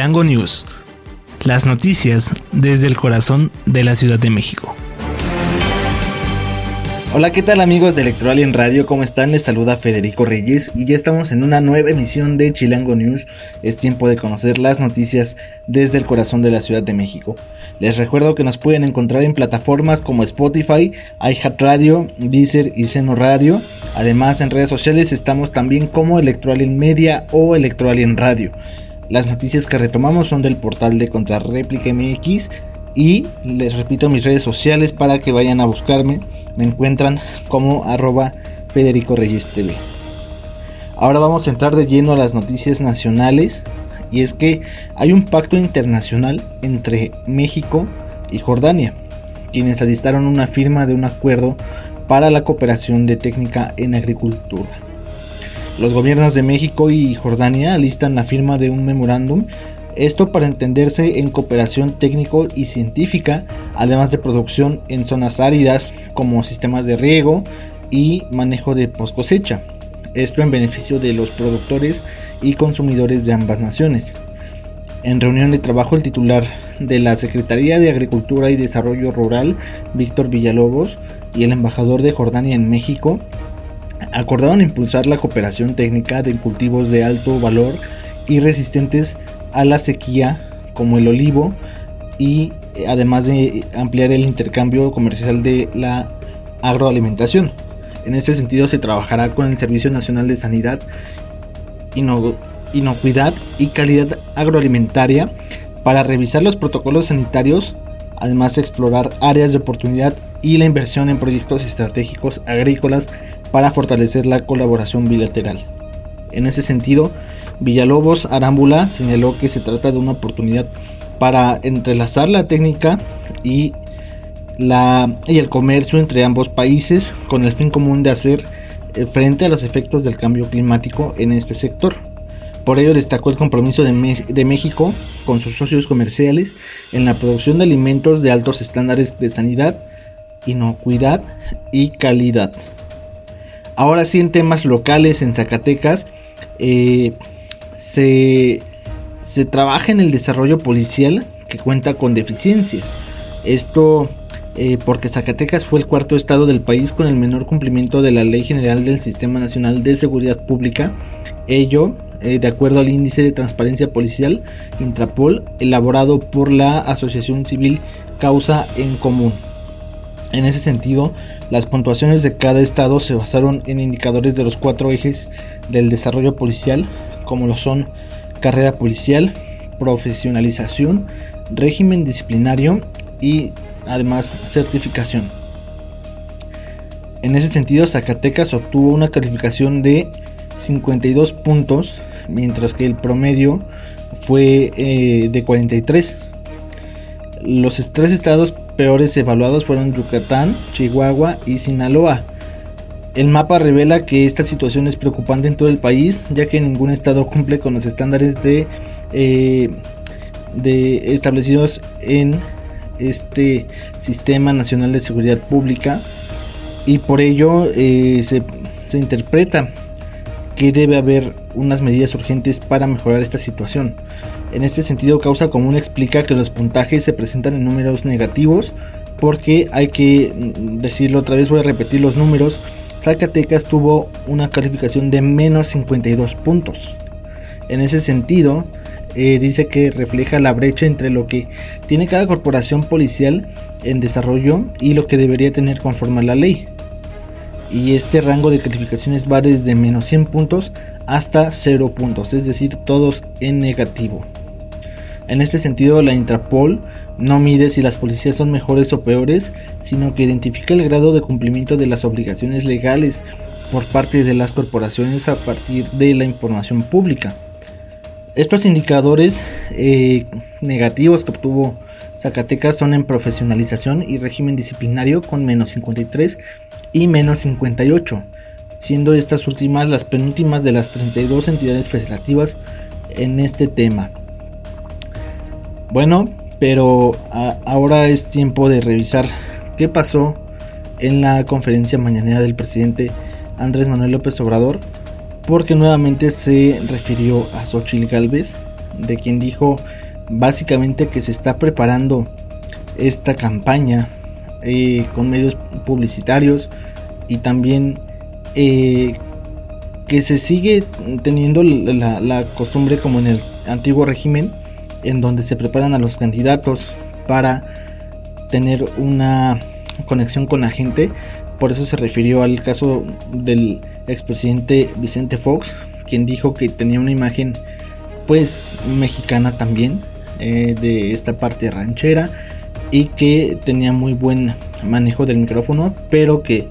Chilango News. Las noticias desde el corazón de la Ciudad de México. Hola, ¿qué tal amigos de Electoral Radio? ¿Cómo están? Les saluda Federico Reyes y ya estamos en una nueva emisión de Chilango News. Es tiempo de conocer las noticias desde el corazón de la Ciudad de México. Les recuerdo que nos pueden encontrar en plataformas como Spotify, iHeartRadio, Deezer y Seno Radio. Además, en redes sociales estamos también como Electoral Media o Electoral Radio. Las noticias que retomamos son del portal de Contrarréplica MX y les repito mis redes sociales para que vayan a buscarme me encuentran como arroba Federico Reyes. Ahora vamos a entrar de lleno a las noticias nacionales. Y es que hay un pacto internacional entre México y Jordania, quienes alistaron una firma de un acuerdo para la cooperación de técnica en agricultura. Los gobiernos de México y Jordania alistan la firma de un memorándum esto para entenderse en cooperación técnico y científica, además de producción en zonas áridas como sistemas de riego y manejo de post cosecha. Esto en beneficio de los productores y consumidores de ambas naciones. En reunión de trabajo el titular de la Secretaría de Agricultura y Desarrollo Rural, Víctor Villalobos, y el embajador de Jordania en México, acordaron impulsar la cooperación técnica de cultivos de alto valor y resistentes a la sequía como el olivo y eh, además de ampliar el intercambio comercial de la agroalimentación. En ese sentido se trabajará con el Servicio Nacional de Sanidad, Inocuidad y Calidad Agroalimentaria para revisar los protocolos sanitarios, además de explorar áreas de oportunidad y la inversión en proyectos estratégicos agrícolas para fortalecer la colaboración bilateral. En ese sentido, Villalobos Arámbula señaló que se trata de una oportunidad para entrelazar la técnica y, la, y el comercio entre ambos países con el fin común de hacer eh, frente a los efectos del cambio climático en este sector. Por ello destacó el compromiso de, de, México con sus socios comerciales en la producción de alimentos de altos estándares de sanidad, inocuidad y calidad. Ahora sí en temas locales en Zacatecas, eh, se, trabaja en el desarrollo policial que cuenta con deficiencias. Esto eh, porque Zacatecas fue el cuarto estado del país con el menor cumplimiento de la Ley General del Sistema Nacional de Seguridad Pública. Ello, eh, de acuerdo al índice de transparencia policial Intrapol, elaborado por la Asociación Civil Causa en Común. En ese sentido, las puntuaciones de cada estado se basaron en indicadores de los cuatro ejes del desarrollo policial, como lo son carrera policial, profesionalización, régimen disciplinario y además certificación. En ese sentido, Zacatecas obtuvo una calificación de 52 puntos, mientras que el promedio fue eh, de 43. Los tres estados peores evaluados fueron Yucatán, Chihuahua y Sinaloa. El mapa revela que esta situación es preocupante en todo el país, ya que ningún estado cumple con los estándares de, eh, de establecidos en este sistema nacional de seguridad pública y por ello eh, se, se interpreta que debe haber unas medidas urgentes para mejorar esta situación. En este sentido, Causa Común explica que los puntajes se presentan en números negativos porque hay que mm, decirlo otra vez, voy a repetir los números Zacatecas tuvo una calificación de menos 52 puntos. En ese sentido, eh, dice que refleja la brecha entre lo que tiene cada corporación policial en desarrollo y lo que debería tener conforme a la ley. Y este rango de calificaciones va desde menos 100 puntos hasta 0 puntos, es decir, todos en negativo. En este sentido, la Intrapol no mide si las policías son mejores o peores, sino que identifica el grado de cumplimiento de las obligaciones legales por parte de las corporaciones a partir de la información pública. Estos indicadores eh, negativos que obtuvo Zacatecas son en profesionalización y régimen disciplinario con menos 53 y menos 58, siendo estas últimas las penúltimas de las 32 entidades federativas en este tema. Bueno, pero ahora es tiempo de revisar qué pasó en la conferencia mañanera del presidente Andrés Manuel López Obrador, porque nuevamente se refirió a Xochitl Galvez, de quien dijo básicamente que se está preparando esta campaña eh, con medios publicitarios y también eh, que se sigue teniendo la, la, costumbre como en el antiguo régimen en donde se preparan a los candidatos para tener una conexión con la gente. Por eso se refirió al caso del expresidente Vicente Fox quien dijo que tenía una imagen pues mexicana también eh, de esta parte ranchera y que tenía muy buen manejo del micrófono, pero que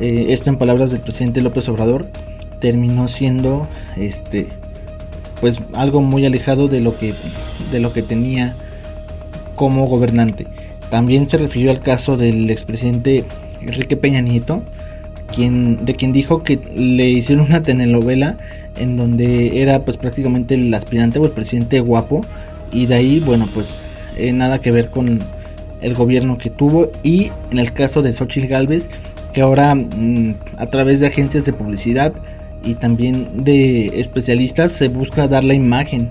eh, esto en palabras del presidente López Obrador terminó siendo este pues algo muy alejado de lo que de lo que tenía como gobernante. También se refirió al caso del expresidente Enrique Peña Nieto, quien, de quien dijo que le hicieron una telenovela en donde era pues prácticamente el aspirante o el presidente guapo y de ahí bueno pues eh, nada que ver con el gobierno que tuvo y en el caso de Xochitl Galvez que ahora mm, a través de agencias de publicidad y también de especialistas se busca dar la imagen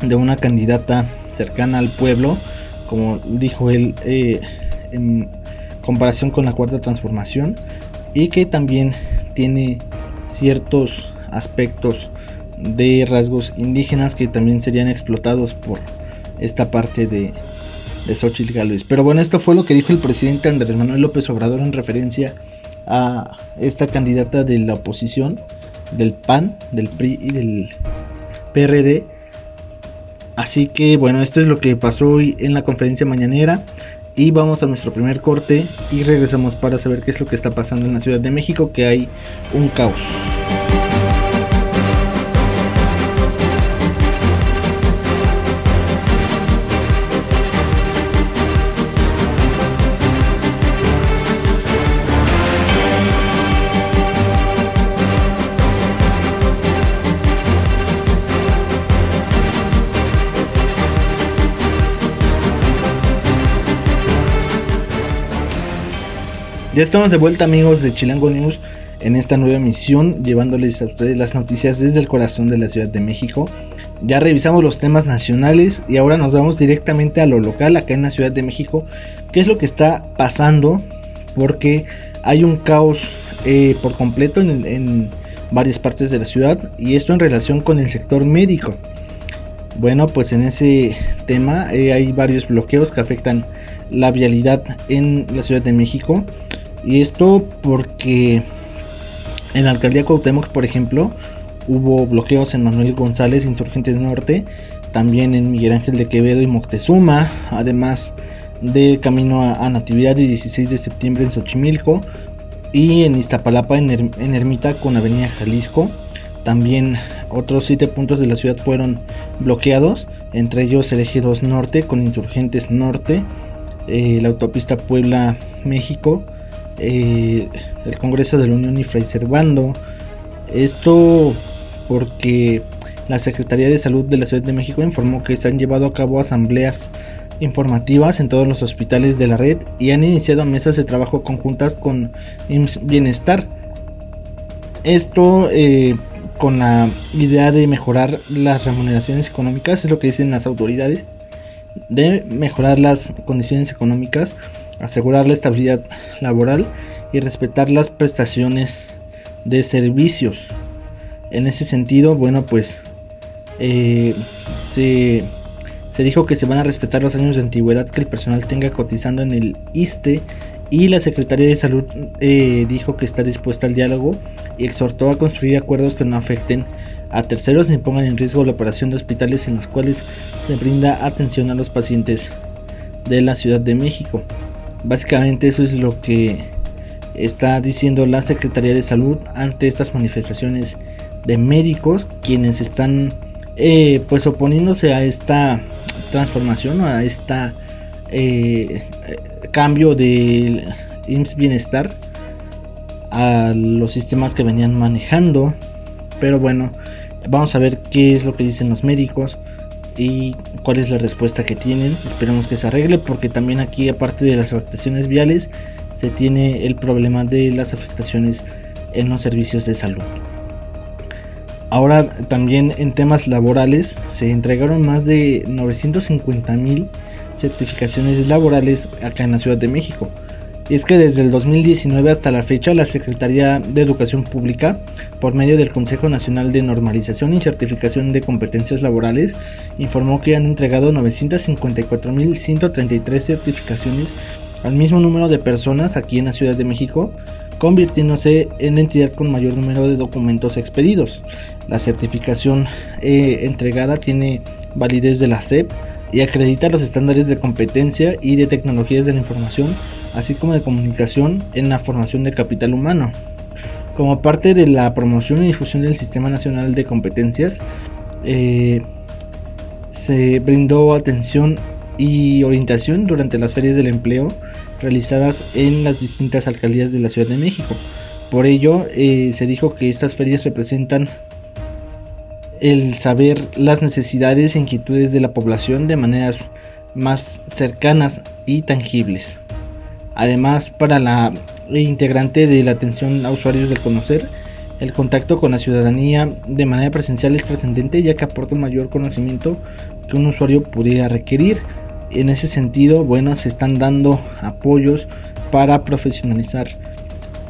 de una candidata cercana al pueblo como dijo él eh, en comparación con la cuarta transformación y que también tiene ciertos aspectos de rasgos indígenas que también serían explotados por esta parte de, de Xochitl Gálvez. Pero bueno, esto fue lo que dijo el presidente Andrés Manuel López Obrador en referencia a esta candidata de la oposición, del PAN, del PRI y del PRD. Así que bueno, esto es lo que pasó hoy en la conferencia mañanera. Y vamos a nuestro primer corte y regresamos para saber qué es lo que está pasando en la Ciudad de México, que hay un caos. Ya estamos de vuelta amigos de Chilango News en esta nueva emisión llevándoles a ustedes las noticias desde el corazón de la Ciudad de México. Ya revisamos los temas nacionales y ahora nos vamos directamente a lo local acá en la Ciudad de México. ¿Qué es lo que está pasando? Porque hay un caos eh, por completo en, varias partes de la ciudad y esto en relación con el sector médico. Bueno, pues en ese tema eh, hay varios bloqueos que afectan la vialidad en la Ciudad de México. Y esto porque en la alcaldía Cuauhtémoc, por ejemplo, hubo bloqueos en Manuel González, Insurgentes Norte, también en Miguel Ángel de Quevedo y Moctezuma, además de camino a, Natividad y 16 de septiembre en Xochimilco y en Iztapalapa en, en Ermita con Avenida Jalisco. También otros 7 puntos de la ciudad fueron bloqueados, entre ellos el eje 2 norte con Insurgentes Norte, eh, la autopista Puebla-México, eh, el Congreso de la Unión y Fray Servando. Esto porque la Secretaría de Salud de la Ciudad de México informó que se han llevado a cabo asambleas informativas en todos los hospitales de la red y han iniciado mesas de trabajo conjuntas con Bienestar. Esto eh, con la idea de mejorar las remuneraciones económicas, es lo que dicen las autoridades, de mejorar las condiciones económicas asegurar la estabilidad laboral y respetar las prestaciones de servicios. En ese sentido, bueno, pues eh, se, dijo que se van a respetar los años de antigüedad que el personal tenga cotizando en el ISTE y la Secretaría de Salud eh, dijo que está dispuesta al diálogo y exhortó a construir acuerdos que no afecten a terceros ni pongan en riesgo la operación de hospitales en los cuales se brinda atención a los pacientes de la Ciudad de México. Básicamente eso es lo que está diciendo la Secretaría de Salud ante estas manifestaciones de médicos quienes están eh, pues oponiéndose a esta transformación a esta eh, cambio de IMSS Bienestar a los sistemas que venían manejando. Pero bueno vamos a ver qué es lo que dicen los médicos y cuál es la respuesta que tienen. Esperemos que se arregle porque también aquí aparte de las afectaciones viales se tiene el problema de las afectaciones en los servicios de salud. Ahora también en temas laborales se entregaron más de 950 mil certificaciones laborales acá en la Ciudad de México. Es que desde el 2019 hasta la fecha la Secretaría de Educación Pública, por medio del Consejo Nacional de Normalización y Certificación de Competencias Laborales, informó que han entregado 954.133 certificaciones al mismo número de personas aquí en la Ciudad de México, convirtiéndose en la entidad con mayor número de documentos expedidos. La certificación eh, entregada tiene validez de la SEP y acredita los estándares de competencia y de tecnologías de la información, así como de comunicación en la formación de capital humano. Como parte de la promoción y difusión del Sistema Nacional de Competencias, eh, se brindó atención y orientación durante las ferias del empleo realizadas en las distintas alcaldías de la Ciudad de México. Por ello, eh, se dijo que estas ferias representan el saber las necesidades e inquietudes de la población de maneras más cercanas y tangibles. Además, para la integrante de la atención a usuarios del conocer, el contacto con la ciudadanía de manera presencial es trascendente ya que aporta mayor conocimiento que un usuario pudiera requerir en ese sentido, bueno, se están dando apoyos para profesionalizar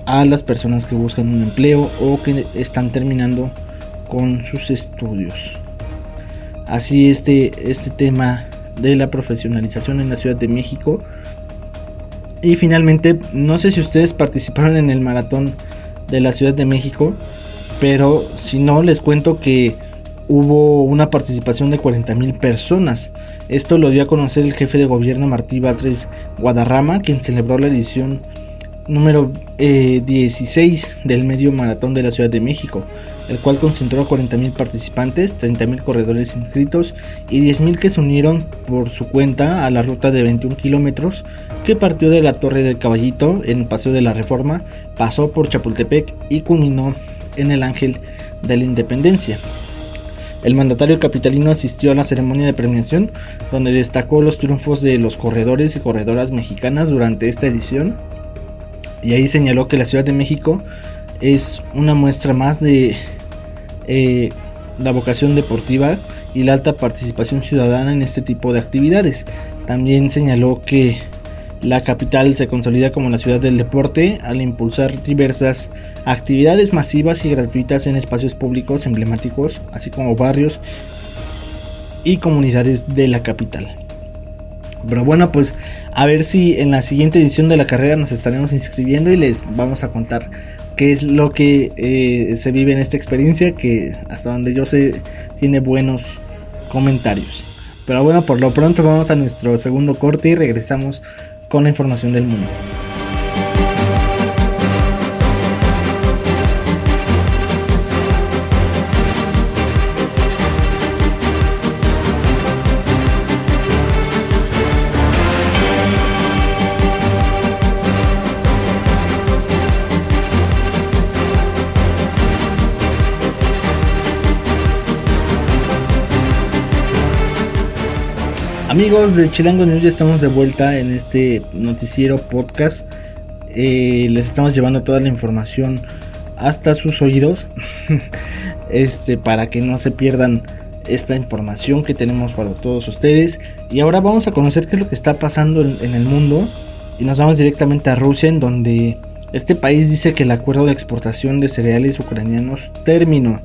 a las personas que buscan un empleo o que están terminando con sus estudios. Así este, este tema de la profesionalización en la Ciudad de México. Y finalmente, no sé si ustedes participaron en el maratón de la Ciudad de México, pero si no, les cuento que hubo una participación de 40 mil personas. Esto lo dio a conocer el jefe de gobierno Martí Batres Guadarrama, quien celebró la edición número 16 eh, del medio maratón de la Ciudad de México, el cual concentró a 40.000 participantes, 30.000 corredores inscritos y 10.000 que se unieron por su cuenta a la ruta de 21 kilómetros que partió de la Torre del Caballito en Paseo de la Reforma, pasó por Chapultepec y culminó en el Ángel de la Independencia. El mandatario capitalino asistió a la ceremonia de premiación, donde destacó los triunfos de los corredores y corredoras mexicanas durante esta edición. Y ahí señaló que la Ciudad de México es una muestra más de eh, la vocación deportiva y la alta participación ciudadana en este tipo de actividades. También señaló que la capital se consolida como la ciudad del deporte al impulsar diversas actividades masivas y gratuitas en espacios públicos emblemáticos, así como barrios y comunidades de la capital. Pero bueno, pues a ver si en la siguiente edición de la carrera nos estaremos inscribiendo y les vamos a contar qué es lo que eh, se vive en esta experiencia, que hasta donde yo sé tiene buenos comentarios. Pero bueno, por lo pronto vamos a nuestro segundo corte y regresamos con la información del mundo. Amigos de Chilango News, ya estamos de vuelta en este noticiero podcast. Eh, les estamos llevando toda la información hasta sus oídos. este, para que no se pierdan esta información que tenemos para todos ustedes. Y ahora vamos a conocer qué es lo que está pasando en, en el mundo. Y nos vamos directamente a Rusia, en donde este país dice que el acuerdo de exportación de cereales ucranianos terminó.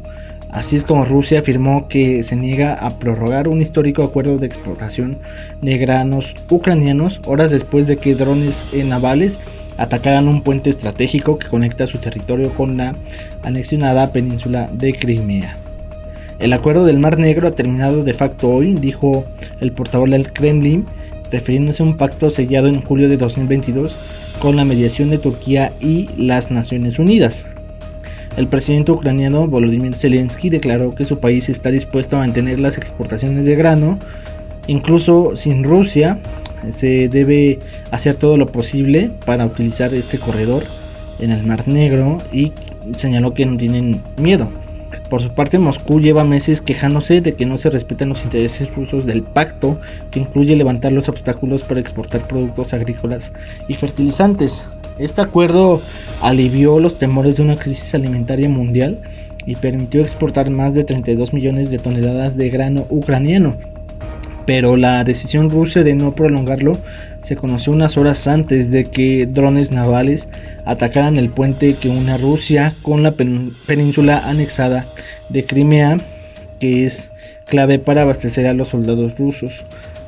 Así es como Rusia afirmó que se niega a prorrogar un histórico acuerdo de exportación de granos ucranianos horas después de que drones navales atacaran un puente estratégico que conecta su territorio con la anexionada península de Crimea. El acuerdo del Mar Negro ha terminado de facto hoy, dijo el portavoz del Kremlin, refiriéndose a un pacto sellado en julio de 2022 con la mediación de Turquía y las Naciones Unidas. El presidente ucraniano Volodymyr Zelensky declaró que su país está dispuesto a mantener las exportaciones de grano, incluso sin Rusia. Se debe hacer todo lo posible para utilizar este corredor en el Mar Negro y señaló que no tienen miedo. Por su parte, Moscú lleva meses quejándose de que no se respetan los intereses rusos del pacto, que incluye levantar los obstáculos para exportar productos agrícolas y fertilizantes. Este acuerdo alivió los temores de una crisis alimentaria mundial y permitió exportar más de 32 millones de toneladas de grano ucraniano. Pero la decisión rusa de no prolongarlo se conoció unas horas antes de que drones navales atacaran el puente que une Rusia con la península anexada de Crimea, que es clave para abastecer a los soldados rusos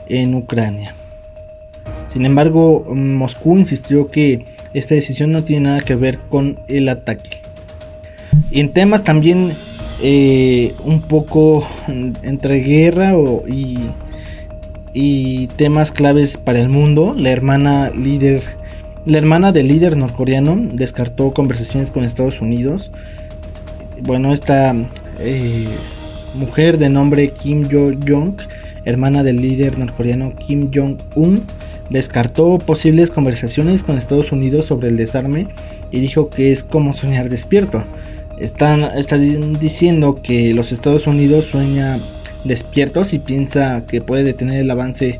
en Ucrania. Sin embargo, Moscú insistió que esta decisión no tiene nada que ver con el ataque. Y en temas también eh, un poco entre guerra y, y, temas claves para el mundo, la hermana líder, la hermana del líder norcoreano descartó conversaciones con Estados Unidos. Bueno, esta eh, mujer de nombre Kim Yo-jong, hermana del líder norcoreano Kim Jong-un, descartó posibles conversaciones con Estados Unidos sobre el desarme y dijo que es como soñar despierto. Están, diciendo que los Estados Unidos sueña despiertos y piensa que puede detener el avance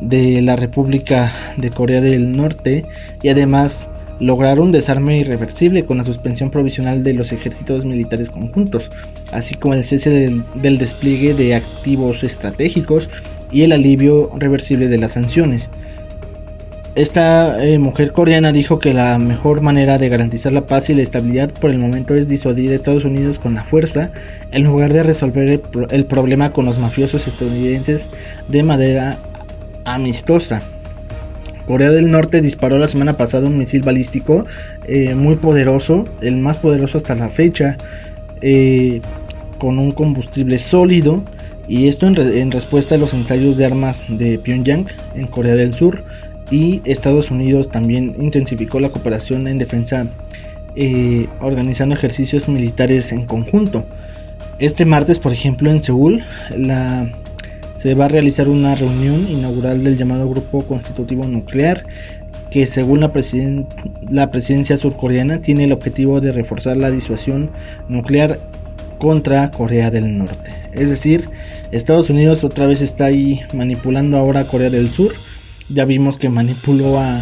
de la República de Corea del Norte y además lograr un desarme irreversible con la suspensión provisional de los ejércitos militares conjuntos, así como el cese del, despliegue de activos estratégicos y el alivio reversible de las sanciones. Esta eh, mujer coreana dijo que la mejor manera de garantizar la paz y la estabilidad por el momento es disuadir a Estados Unidos con la fuerza en lugar de resolver el problema con los mafiosos estadounidenses de manera amistosa. Corea del Norte disparó la semana pasada un misil balístico eh, muy poderoso, el más poderoso hasta la fecha, eh, con un combustible sólido. Y esto en, respuesta a los ensayos de armas de Pyongyang en Corea del Sur. Y Estados Unidos también intensificó la cooperación en defensa eh, organizando ejercicios militares en conjunto. Este martes, por ejemplo, en Seúl, la se va a realizar una reunión inaugural del llamado Grupo Constitutivo Nuclear, que según la, la presidencia surcoreana tiene el objetivo de reforzar la disuasión nuclear contra Corea del Norte. Es decir, Estados Unidos otra vez está ahí manipulando ahora a Corea del Sur. Ya vimos que manipuló a,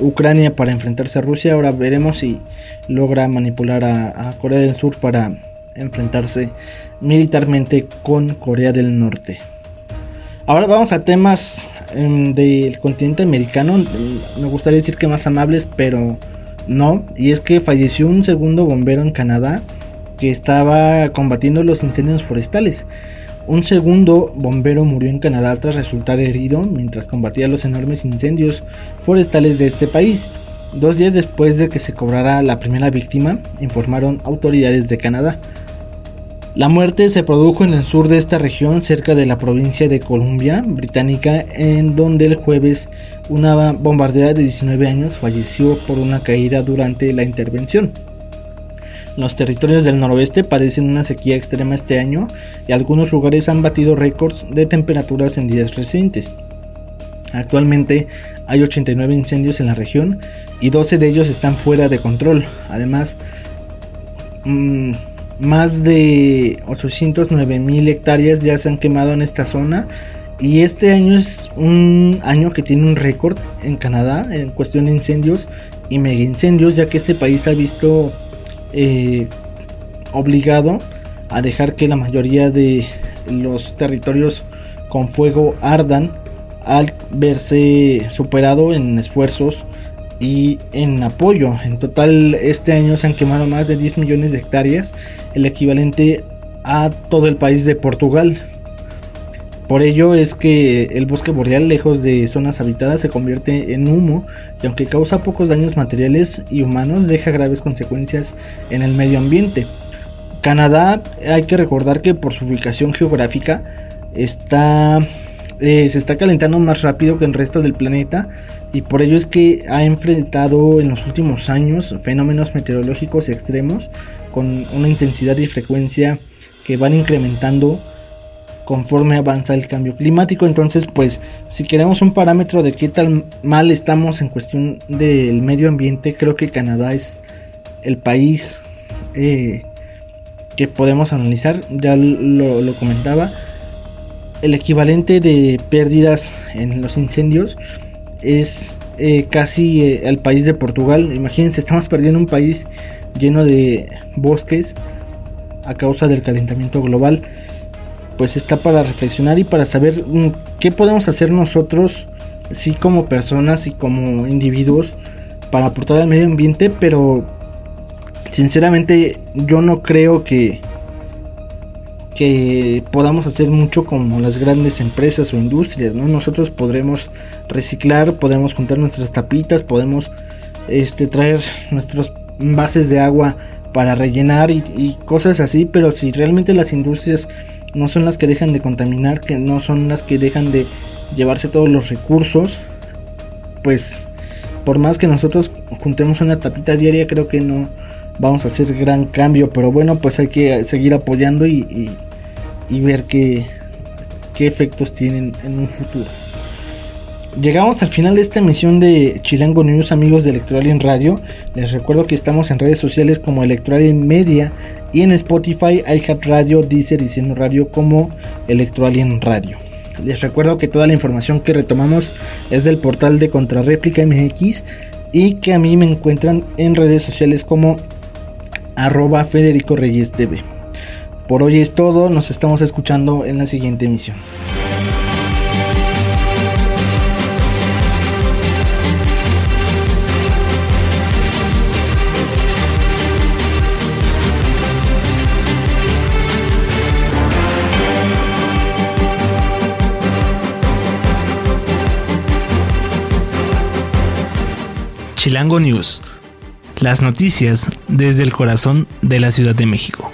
Ucrania para enfrentarse a Rusia. Ahora veremos si logra manipular a, a Corea del Sur para enfrentarse militarmente con Corea del Norte. Ahora vamos a temas em, del continente americano. Me gustaría decir que más amables, pero no. Y es que falleció un segundo bombero en Canadá que estaba combatiendo los incendios forestales. Un segundo bombero murió en Canadá tras resultar herido mientras combatía los enormes incendios forestales de este país. Dos días después de que se cobrara la primera víctima, informaron autoridades de Canadá. La muerte se produjo en el sur de esta región, cerca de la provincia de Columbia Británica, en donde el jueves una bombardera de 19 años falleció por una caída durante la intervención. Los territorios del noroeste padecen una sequía extrema este año y algunos lugares han batido récords de temperaturas en días recientes. Actualmente hay 89 incendios en la región y 12 de ellos están fuera de control. Además, mmm, más de 809 mil hectáreas ya se han quemado en esta zona. Y este año es un año que tiene un récord en Canadá en cuestión de incendios y mega incendios, ya que este país ha visto eh, obligado a dejar que la mayoría de los territorios con fuego ardan al verse superado en esfuerzos y en apoyo. En total este año se han quemado más de 10 millones de hectáreas, el equivalente a todo el país de Portugal. Por ello es que el bosque boreal, lejos de zonas habitadas, se convierte en humo y aunque causa pocos daños materiales y humanos, deja graves consecuencias en el medio ambiente. Canadá, hay que recordar que por su ubicación geográfica está, eh, se está calentando más rápido que el resto del planeta y por ello es que ha enfrentado en los últimos años fenómenos meteorológicos extremos con una intensidad y frecuencia que van incrementando conforme avanza el cambio climático. Entonces, pues, si queremos un parámetro de qué tal mal estamos en cuestión del medio ambiente, creo que Canadá es el país eh, que podemos analizar. Ya lo, comentaba. El equivalente de pérdidas en los incendios es eh, casi eh, al país de Portugal. Imagínense, estamos perdiendo un país lleno de bosques a causa del calentamiento global. Pues está para reflexionar y para saber mm, qué podemos hacer nosotros, sí como personas y como individuos, para aportar al medio ambiente, pero sinceramente yo no creo que que podamos hacer mucho como las grandes empresas o industrias, ¿no? Nosotros podremos reciclar, podemos juntar nuestras tapitas, podemos este, traer nuestros bases de agua para rellenar y, cosas así, pero si realmente las industrias no son las que dejan de contaminar, que no son las que dejan de llevarse todos los recursos, pues por más que nosotros juntemos una tapita diaria, creo que no vamos a hacer gran cambio, pero bueno, pues hay que seguir apoyando y, ver qué, qué efectos tienen en un futuro. Llegamos al final de esta emisión de Chilango News, amigos de Electoral Radio. Les recuerdo que estamos en redes sociales como Electoral Media y en Spotify, iHeart Radio, Deezer y Cieno Radio como Electoral Radio. Les recuerdo que toda la información que retomamos es del portal de Contrarréplica MX y que a mí me encuentran en redes sociales como arroba Federico Reyes TV. Por hoy es todo, nos estamos escuchando en la siguiente emisión. Chilango News. Las noticias desde el corazón de la Ciudad de México.